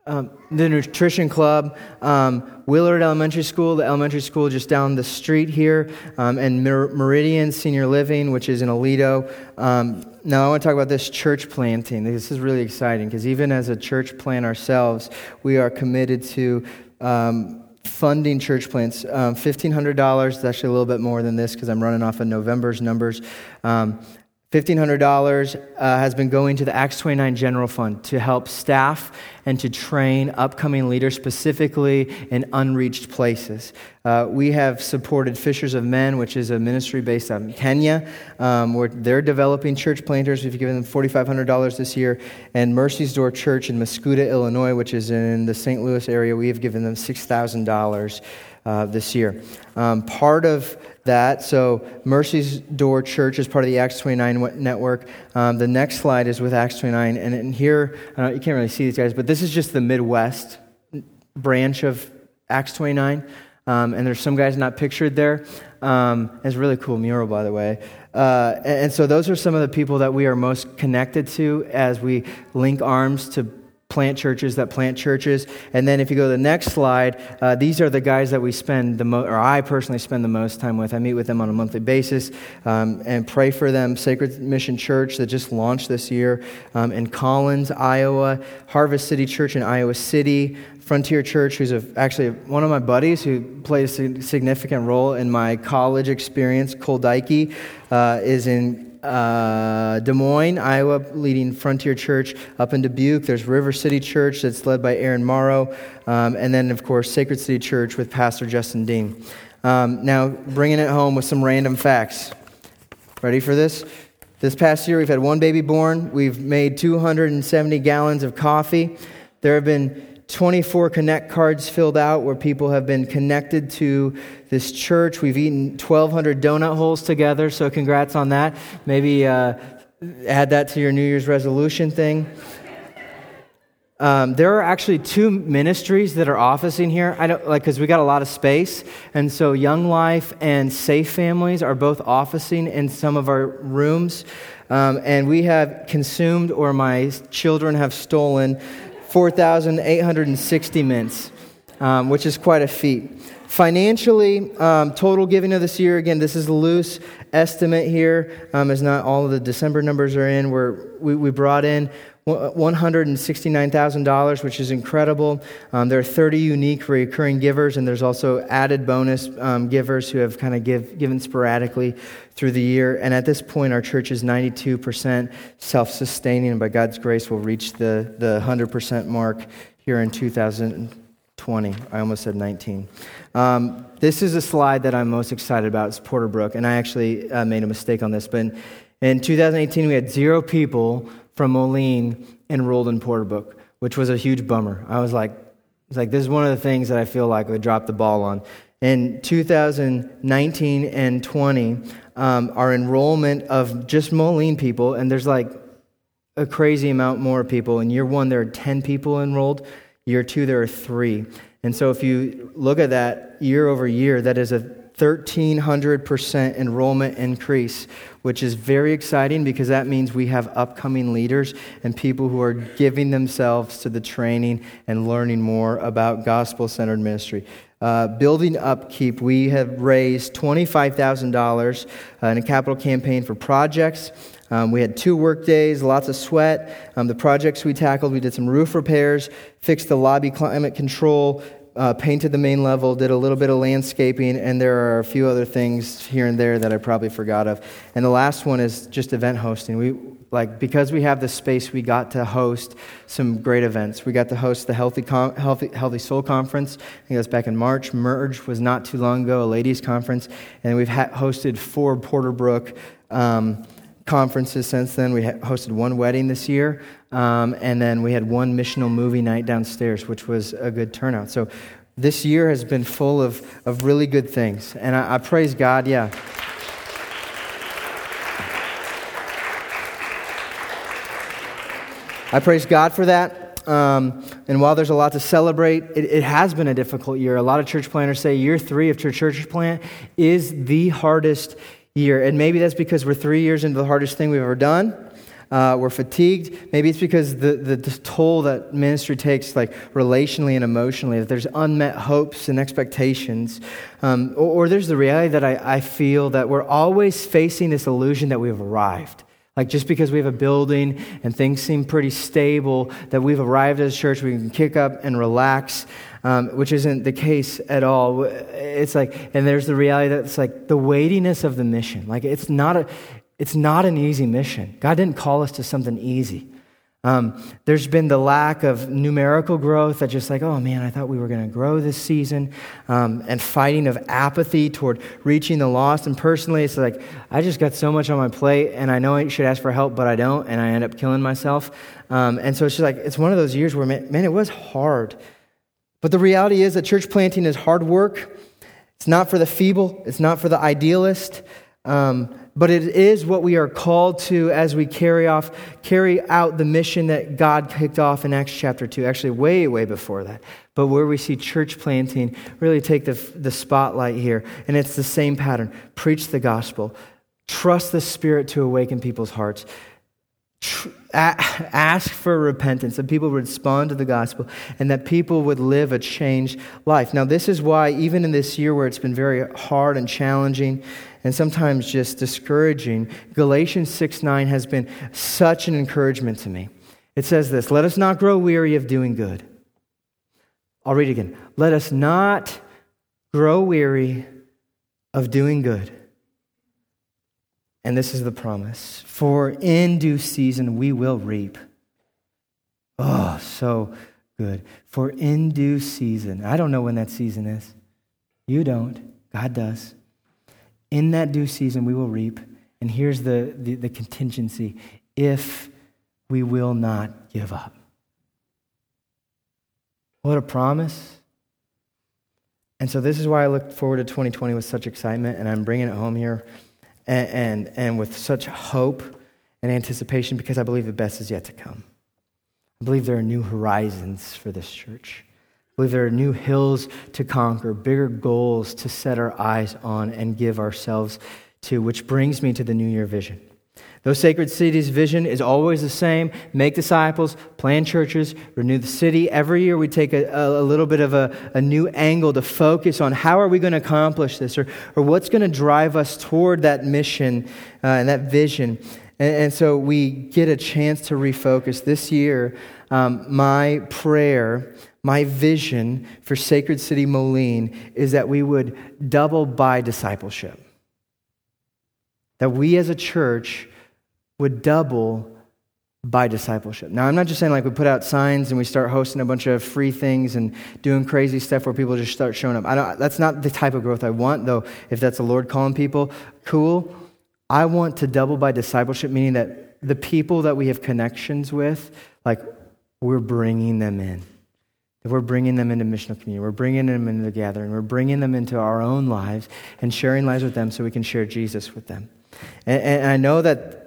um, the Nutrition Club, um, Willard Elementary School, the elementary school just down the street here, um, and Mer- Meridian Senior Living, which is in Aledo. Um, now, I want to talk about this church planting. This is really exciting because even as a church plant ourselves, we are committed to um, funding church plants. Um, $1,500 is actually a little bit more than this because I'm running off of November's numbers. Um, $1,500 uh, has been going to the Acts 29 General Fund to help staff and to train upcoming leaders, specifically in unreached places. Uh, we have supported Fishers of Men, which is a ministry based out in Kenya, um, where they're developing church planters. We've given them $4,500 this year. And Mercy's Door Church in Mascoutah, Illinois, which is in the St. Louis area, we have given them $6,000 uh, this year. Um, part of that. So, Mercy's Door Church is part of the Acts 29 network. Um, the next slide is with Acts 29. And, and here, know, you can't really see these guys, but this is just the Midwest branch of Acts 29. Um, and there's some guys not pictured there. Um, it's a really cool mural, by the way. Uh, and, and so, those are some of the people that we are most connected to as we link arms to plant churches that plant churches. And then if you go to the next slide, uh, these are the guys that we spend the most, or I personally spend the most time with. I meet with them on a monthly basis um, and pray for them. Sacred Mission Church that just launched this year um, in Collins, Iowa, Harvest City Church in Iowa City, Frontier Church, who's a, actually one of my buddies who played a significant role in my college experience, Cole Dykey, uh, is in uh, Des Moines, Iowa, leading Frontier Church up in Dubuque. There's River City Church that's led by Aaron Morrow. Um, and then, of course, Sacred City Church with Pastor Justin Dean. Um, now, bringing it home with some random facts. Ready for this? This past year, we've had one baby born. We've made 270 gallons of coffee. There have been 24 connect cards filled out where people have been connected to this church. We've eaten 1,200 donut holes together, so congrats on that. Maybe uh, add that to your New Year's resolution thing. Um, there are actually two ministries that are officing here. I don't like because we got a lot of space, and so Young Life and Safe Families are both officing in some of our rooms. Um, and we have consumed, or my children have stolen, 4,860 mints, um, which is quite a feat. Financially, um, total giving of this year, again, this is a loose estimate here, um, not all of the December numbers are in. We're, we, we brought in $169,000, which is incredible. Um, there are 30 unique recurring givers, and there's also added bonus um, givers who have kind of give, given sporadically through the year. And at this point, our church is 92% self sustaining, and by God's grace, we'll reach the, the 100% mark here in 2020. I almost said 19. Um, this is a slide that I'm most excited about. It's Porter Brook, and I actually uh, made a mistake on this. But in, in 2018, we had zero people from Moline enrolled in Porter Brook, which was a huge bummer. I was like, like this is one of the things that I feel like we dropped the ball on. In 2019 and 20, um, our enrollment of just Moline people, and there's like a crazy amount more people. In year one, there are 10 people enrolled. Year two, there are three. And so if you look at that year over year, that is a 1,300% enrollment increase, which is very exciting because that means we have upcoming leaders and people who are giving themselves to the training and learning more about gospel centered ministry. Uh, building upkeep, we have raised $25,000 uh, in a capital campaign for projects. Um, we had two work days, lots of sweat. Um, the projects we tackled, we did some roof repairs, fixed the lobby climate control, uh, painted the main level, did a little bit of landscaping, and there are a few other things here and there that I probably forgot of. And the last one is just event hosting. We like because we have the space, we got to host some great events. We got to host the Healthy Healthy, Healthy Soul Conference. I think that was back in March. Merge was not too long ago, a ladies' conference, and we've ha- hosted four Porter Brook. Um, conferences since then. We hosted one wedding this year, um, and then we had one missional movie night downstairs, which was a good turnout. So this year has been full of, of really good things, and I, I praise God, yeah. I praise God for that. Um, and while there's a lot to celebrate, it, it, has been a difficult year. A lot of church planners say year three of church church plant is the hardest year. And maybe that's because we're three years into the hardest thing we've ever done. Uh, we're fatigued. Maybe it's because the, the, the, toll that ministry takes, like relationally and emotionally, that there's unmet hopes and expectations. Um, or, or, there's the reality that I, I feel that we're always facing this illusion that we've arrived. Like just because we have a building and things seem pretty stable, that we've arrived as a church, we can kick up and relax um, which isn't the case at all. It's like, and there's the reality that it's like the weightiness of the mission. Like it's not a, it's not an easy mission. God didn't call us to something easy. Um, there's been the lack of numerical growth that just like, oh man, I thought we were going to grow this season, um, and fighting of apathy toward reaching the lost. And personally, it's like, I just got so much on my plate, and I know I should ask for help, but I don't, and I end up killing myself. Um, and so it's just like, it's one of those years where, man, man it was hard. But the reality is that church planting is hard work. It's not for the feeble, it's not for the idealist. Um, but it is what we are called to as we carry off carry out the mission that god kicked off in acts chapter 2 actually way way before that. But where we see church planting really take the, the spotlight here. And it's the same pattern. Preach the gospel. Trust the spirit to awaken people's hearts ask for repentance, that people would respond to the gospel, and that people would live a changed life. Now, this is why, even in this year where it's been very hard and challenging and sometimes just discouraging, Galatians 6 9 has been such an encouragement to me. It says this Let us not grow weary of doing good. I'll read it again. Let us not grow weary of doing good. And this is the promise For in due season we will reap. Oh, so good. For in due season, I don't know when that season is. You don't. God does. In that due season, we will reap. And here's the, the, the contingency if we will not give up. What a promise. And so, this is why I look forward to 2020 with such excitement, and I'm bringing it home here and, and, and with such hope and anticipation because I believe the best is yet to come. I believe there are new horizons for this church. I believe there are new hills to conquer, bigger goals to set our eyes on and give ourselves to, which brings me to the New Year vision. Though Sacred City's vision is always the same make disciples, plant churches, renew the city. Every year we take a, a little bit of a, a, new angle to focus on how are we going to accomplish this or, or what's going to drive us toward that mission uh, and that vision. And, and, so we get a chance to refocus. This year, um, my prayer, my vision for Sacred City Moline is that we would double by discipleship. That we as a church would double by discipleship. Now, I'm not just saying like we put out signs and we start hosting a bunch of free things and doing crazy stuff where people just start showing up. I don't, that's not the type of growth I want, though. If that's the Lord calling people, cool. I want to double by discipleship, meaning that the people that we have connections with, like we're bringing them in. We're bringing them into missional community. We're bringing them into the gathering. We're bringing them into our own lives and sharing lives with them so we can share Jesus with them. And, and I know that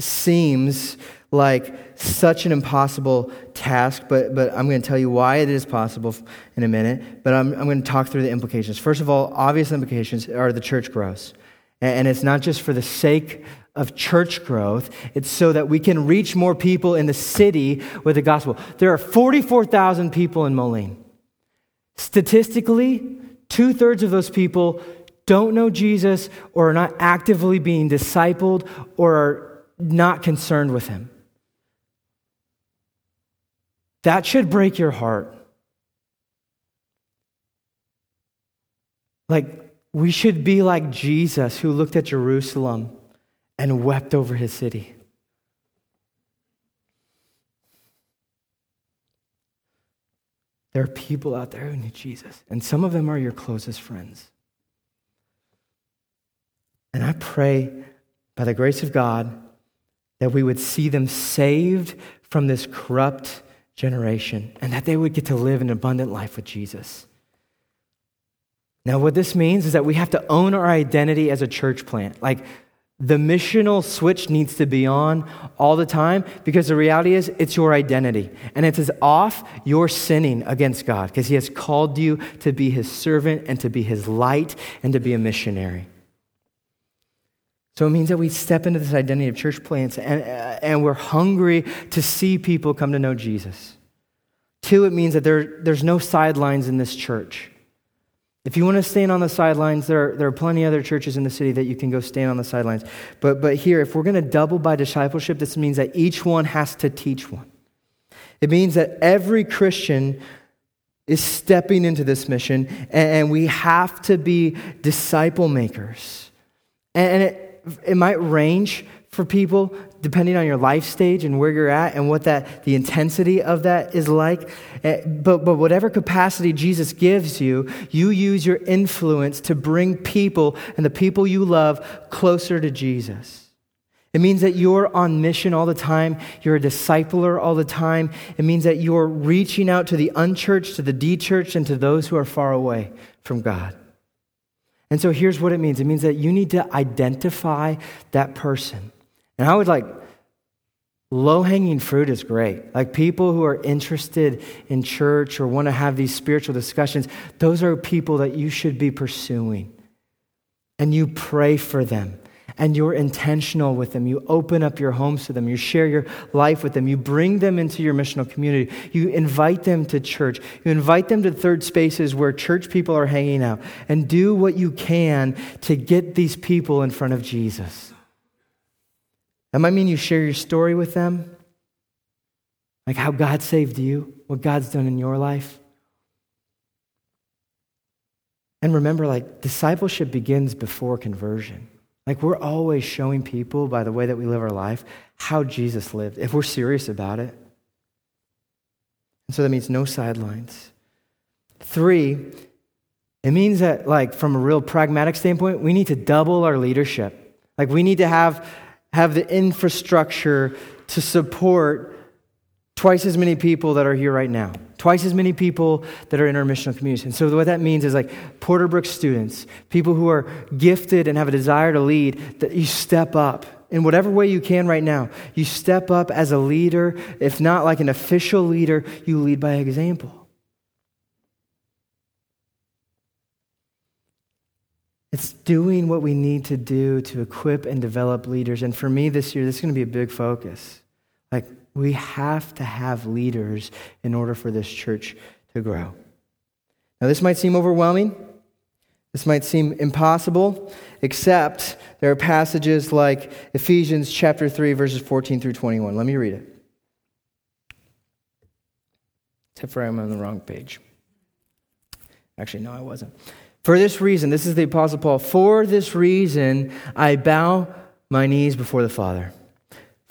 seems like such an impossible task, but, but I'm going to tell you why it is possible in a minute. But I'm, I'm going to talk through the implications. First of all, obvious implications are the church grows. And, it's not just for the sake of church growth, it's so that we can reach more people in the city with the gospel. There are 44,000 people in Moline. Statistically, two thirds of those people don't know Jesus or are not actively being discipled or are not concerned with him. That should break your heart. Like, we should be like Jesus who looked at Jerusalem and wept over his city. There are people out there who need Jesus, and some of them are your closest friends. And I pray by the grace of God that we would see them saved from this corrupt generation and that they would get to live an abundant life with Jesus. Now, what this means is that we have to own our identity as a church plant. Like, the missional switch needs to be on all the time because the reality is it's your identity. And it is as off, you're sinning against God because He has called you to be His servant and to be His light and to be a missionary. So it means that we step into this identity of church plants and, uh, and we're hungry to see people come to know Jesus. Two, it means that there, there's no sidelines in this church. If you want to stand on the sidelines, there, there are plenty other churches in the city that you can go stand on the sidelines. But, but here, if we're going to double by discipleship, this means that each one has to teach one. It means that every Christian is stepping into this mission, and, and we have to be disciple makers. And, and it, it might range for people depending on your life stage and where you're at and what that the intensity of that is like eh, but but whatever capacity Jesus gives you you use your influence to bring people and the people you love closer to Jesus it means that you're on mission all the time. You're a discipler all the time. It means that you're reaching out to the unchurched, to the dechurched, and to those who are far away from God. And so here's what it means it means that you need to identify that person. And I would like, low hanging fruit is great. Like people who are interested in church or want to have these spiritual discussions, those are people that you should be pursuing. And you pray for them and you're intentional with them. You open up your homes to them. You share your life with them. You bring them into your missional community. You invite them to church. You invite them to third spaces where church people are hanging out. And do what you can to get these people in front of Jesus. That might mean you share your story with them, like how God saved you, what God's done in your life. And remember, like, discipleship begins before conversion. Like we're always showing people by the way that we live our life how Jesus lived, if we're serious about it. And so that means no sidelines. Three, it means that, like, from a real pragmatic standpoint, we need to double our leadership. Like, we need to have, have the infrastructure to support twice as many people that are here right now, twice as many people that are in our missional communities. And so what that means is like Porter Brook students, people who are gifted and have a desire to lead, that you step up in whatever way you can right now. You step up as a leader, if not like an official leader, you lead by example. It's doing what we need to do to equip and develop leaders. And for me this year, this is going to be a big focus. Like, we have to have leaders in order for this church to grow. Now, this might seem overwhelming. This might seem impossible, except there are passages like Ephesians chapter 3, verses 14 through 21. Let me read it. Except for I'm on the wrong page. Actually, no, I wasn't. For this reason, this is the Apostle Paul, for this reason I bow my knees before the Father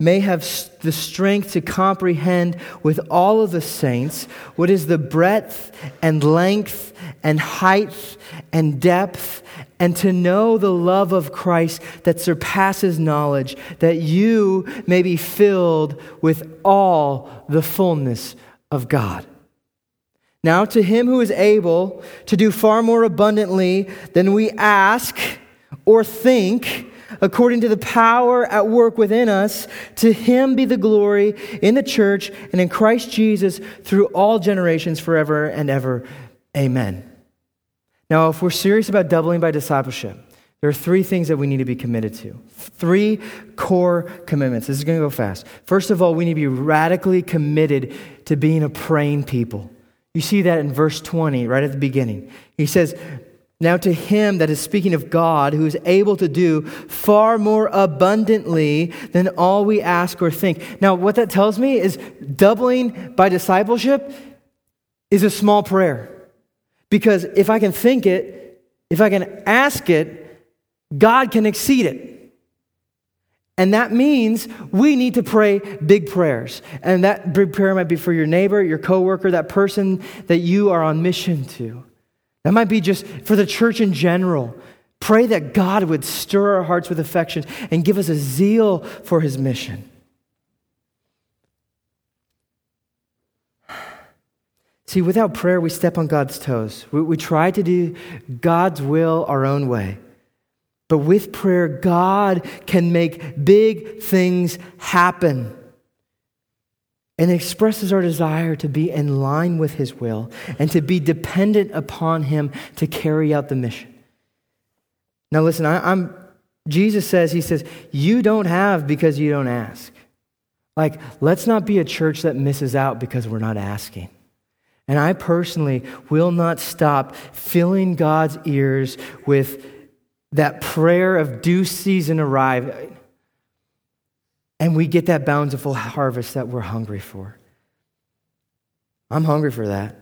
may have the strength to comprehend with all of the saints what is the breadth and length and height and depth and to know the love of Christ that surpasses knowledge, that you may be filled with all the fullness of God. Now, to him who is able to do far more abundantly than we ask or think, according to the power at work within us, to him be the glory in the church and in Christ Jesus through all generations, forever and ever. Amen. Now, if we're serious about doubling by discipleship, there are three things that we need to be committed to. Three core commitments. This is going to go fast. First of all, we need to be radically committed to being a praying people. You see that in verse 20, right at the beginning. He says, Now to him that is speaking of God, who is able to do far more abundantly than all we ask or think. Now, what that tells me is doubling by discipleship is a small prayer. Because if I can think it, if I can ask it, God can exceed it. And that means we need to pray big prayers. And that big prayer might be for your neighbor, your coworker, that person that you are on mission to. That might be just for the church in general. Pray that God would stir our hearts with affection and give us a zeal for his mission. See, without prayer, we step on God's toes. We, we try to do God's will our own way. But with prayer, God can make big things happen and expresses our desire to be in line with His will and to be dependent upon Him to carry out the mission. Now, listen, I, am Jesus says, He says, you don't have because you don't ask. Like, let's not be a church that misses out because we're not asking. And I personally will not stop filling God's ears with that prayer of due season arrive. And we get that bountiful harvest that we're hungry for. I'm hungry for that.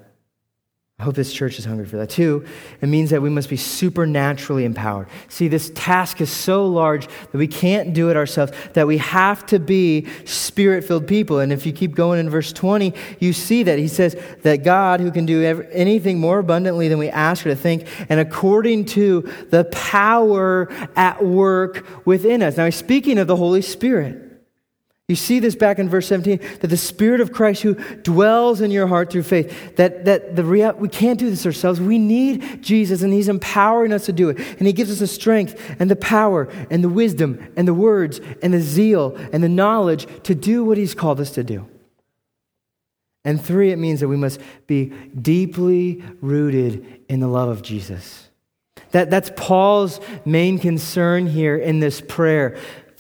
I hope this church is hungry for that. too. it means that we must be supernaturally empowered. See, this task is so large that we can't do it ourselves, that we have to be spirit filled people. And if you keep going in verse 20, you see that he says that God, who can do anything more abundantly than we ask or to think, and according to the power at work within us. Now, he's speaking of the Holy Spirit. You see this back in verse 17 that the Spirit of Christ who dwells in your heart through faith, that, that the real, we can't do this ourselves. We need Jesus, and He's empowering us to do it. And He gives us the strength and the power and the wisdom and the words and the zeal and the knowledge to do what He's called us to do. And three, it means that we must be deeply rooted in the love of Jesus. That, that's Paul's main concern here in this prayer.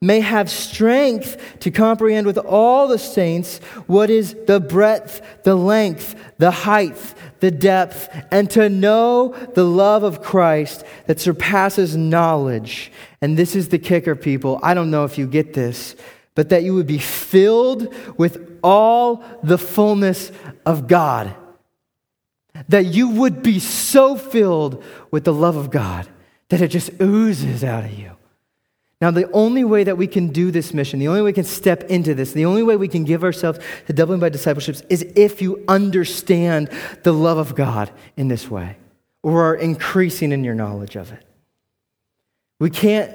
may have strength to comprehend with all the saints what is the breadth, the length, the height, the depth, and to know the love of Christ that surpasses knowledge. And this is the kicker, people. I don't know if you get this, but that you would be filled with all the fullness of God. That you would be so filled with the love of God that it just oozes out of you. Now, the only way that we can do this mission, the only way we can step into this, the only way we can give ourselves to doubling by discipleships is if you understand the love of God in this way or are increasing in your knowledge of it. We can't,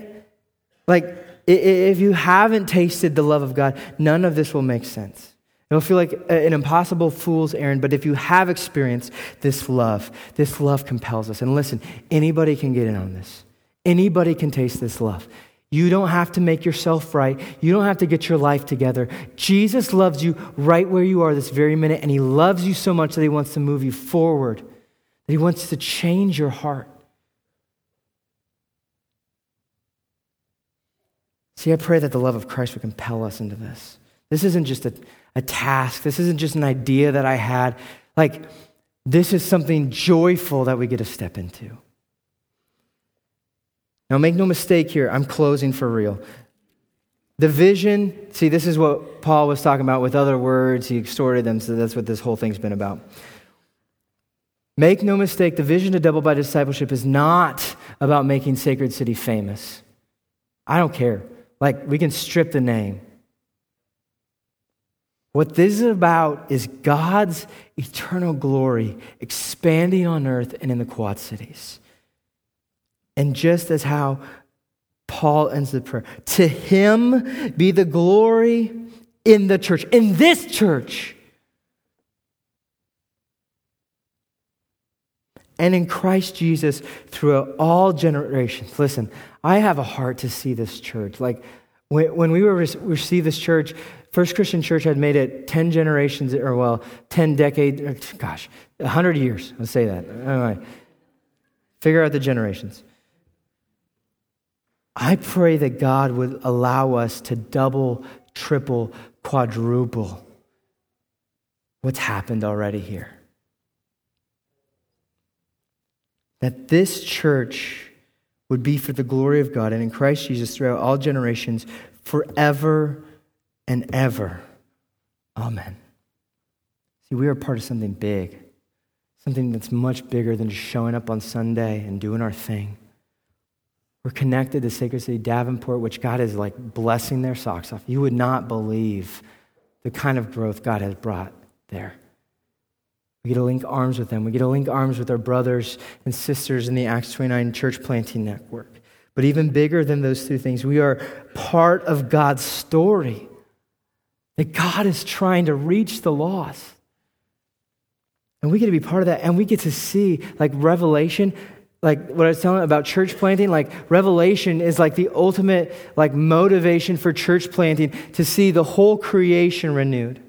like, if you haven't tasted the love of God, none of this will make sense. It'll feel like an impossible fool's errand, but if you have experienced this love, this love compels us. And listen, anybody can get in on this. Anybody can taste this love. You don't have to make yourself right. You don't have to get your life together. Jesus loves you right where you are this very minute, and He loves you so much that He wants to move you forward, that He wants to change your heart. See, I pray that the love of Christ would compel us into this. This isn't just a, a task, this isn't just an idea that I had. Like, this is something joyful that we get to step into. Now, make no mistake here, I'm closing for real. The vision, see, this is what Paul was talking about with other words. He extorted them, so that's what this whole thing's been about. Make no mistake, the vision to double by discipleship is not about making Sacred City famous. I don't care. Like, we can strip the name. What this is about is God's eternal glory expanding on earth and in the Quad Cities. And just as how Paul ends the prayer, to him be the glory in the church, in this church, and in Christ Jesus throughout all generations. Listen, I have a heart to see this church. Like when, we were received this church, First Christian Church had made it 10 generations, or well, 10 decades, gosh, 100 years. Let's say that. Anyway, figure out the generations. I pray that God would allow us to double, triple, quadruple what's happened already here. That this church would be for the glory of God and in Christ Jesus throughout all generations, forever and ever. Amen. See, we are part of something big, something that's much bigger than just showing up on Sunday and doing our thing. We're connected to Sacred City Davenport, which God is like blessing their socks off. You would not believe the kind of growth God has brought there. We get to link arms with them. We get to link arms with our brothers and sisters in the Acts 29 church planting network. But even bigger than those two things, we are part of God's story. That God is trying to reach the lost. And we get to be part of that. And we get to see, like, Revelation like what I was telling about church planting, like revelation is like the ultimate like motivation for church planting to see the whole creation renewed,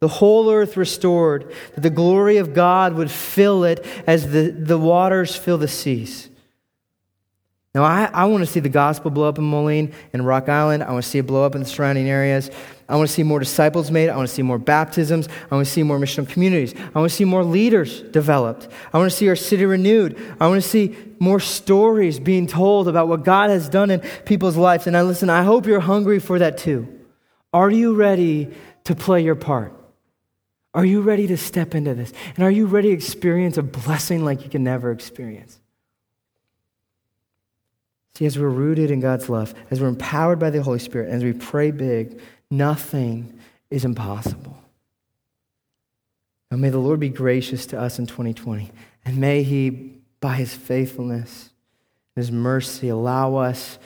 the whole earth restored, that the glory of God would fill it as the, the waters fill the seas. Now, I, I want to see the gospel blow up in Moline and Rock Island. I want to see it blow up in the surrounding areas. I want to see more disciples made. I want to see more baptisms. I want to see more missional communities. I want to see more leaders developed. I want to see our city renewed. I want to see more stories being told about what God has done in people's lives. And I listen, I hope you're hungry for that too. Are you ready to play your part? Are you ready to step into this? And are you ready to experience a blessing like you can never experience? See, as we're rooted in God's love, as we're empowered by the Holy Spirit, as we pray big, nothing is impossible. Now, may the Lord be gracious to us in 2020, and may He, by His faithfulness and His mercy, allow us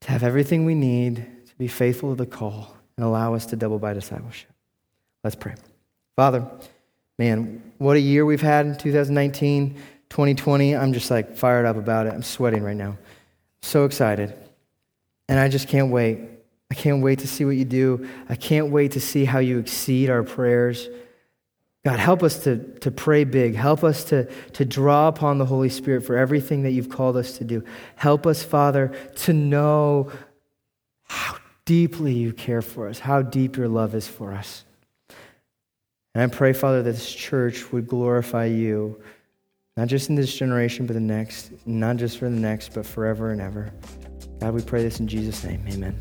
to have everything we need to be faithful to the call and allow us to double by discipleship. Let's pray. Father, man, what a year we've had in 2019. 2020, I'm just like fired up about it. I'm sweating right now. So excited. And I just can't wait. I can't wait to see what you do. I can't wait to see how you exceed our prayers. God, help us to, to pray big. Help us to, to draw upon the Holy Spirit for everything that you've called us to do. Help us, Father, to know how deeply you care for us, how deep your love is for us. And I pray, Father, that this church would glorify you not just in this generation, but the next. Not just for the next, but forever and ever. God, we pray this in Jesus' name. Amen.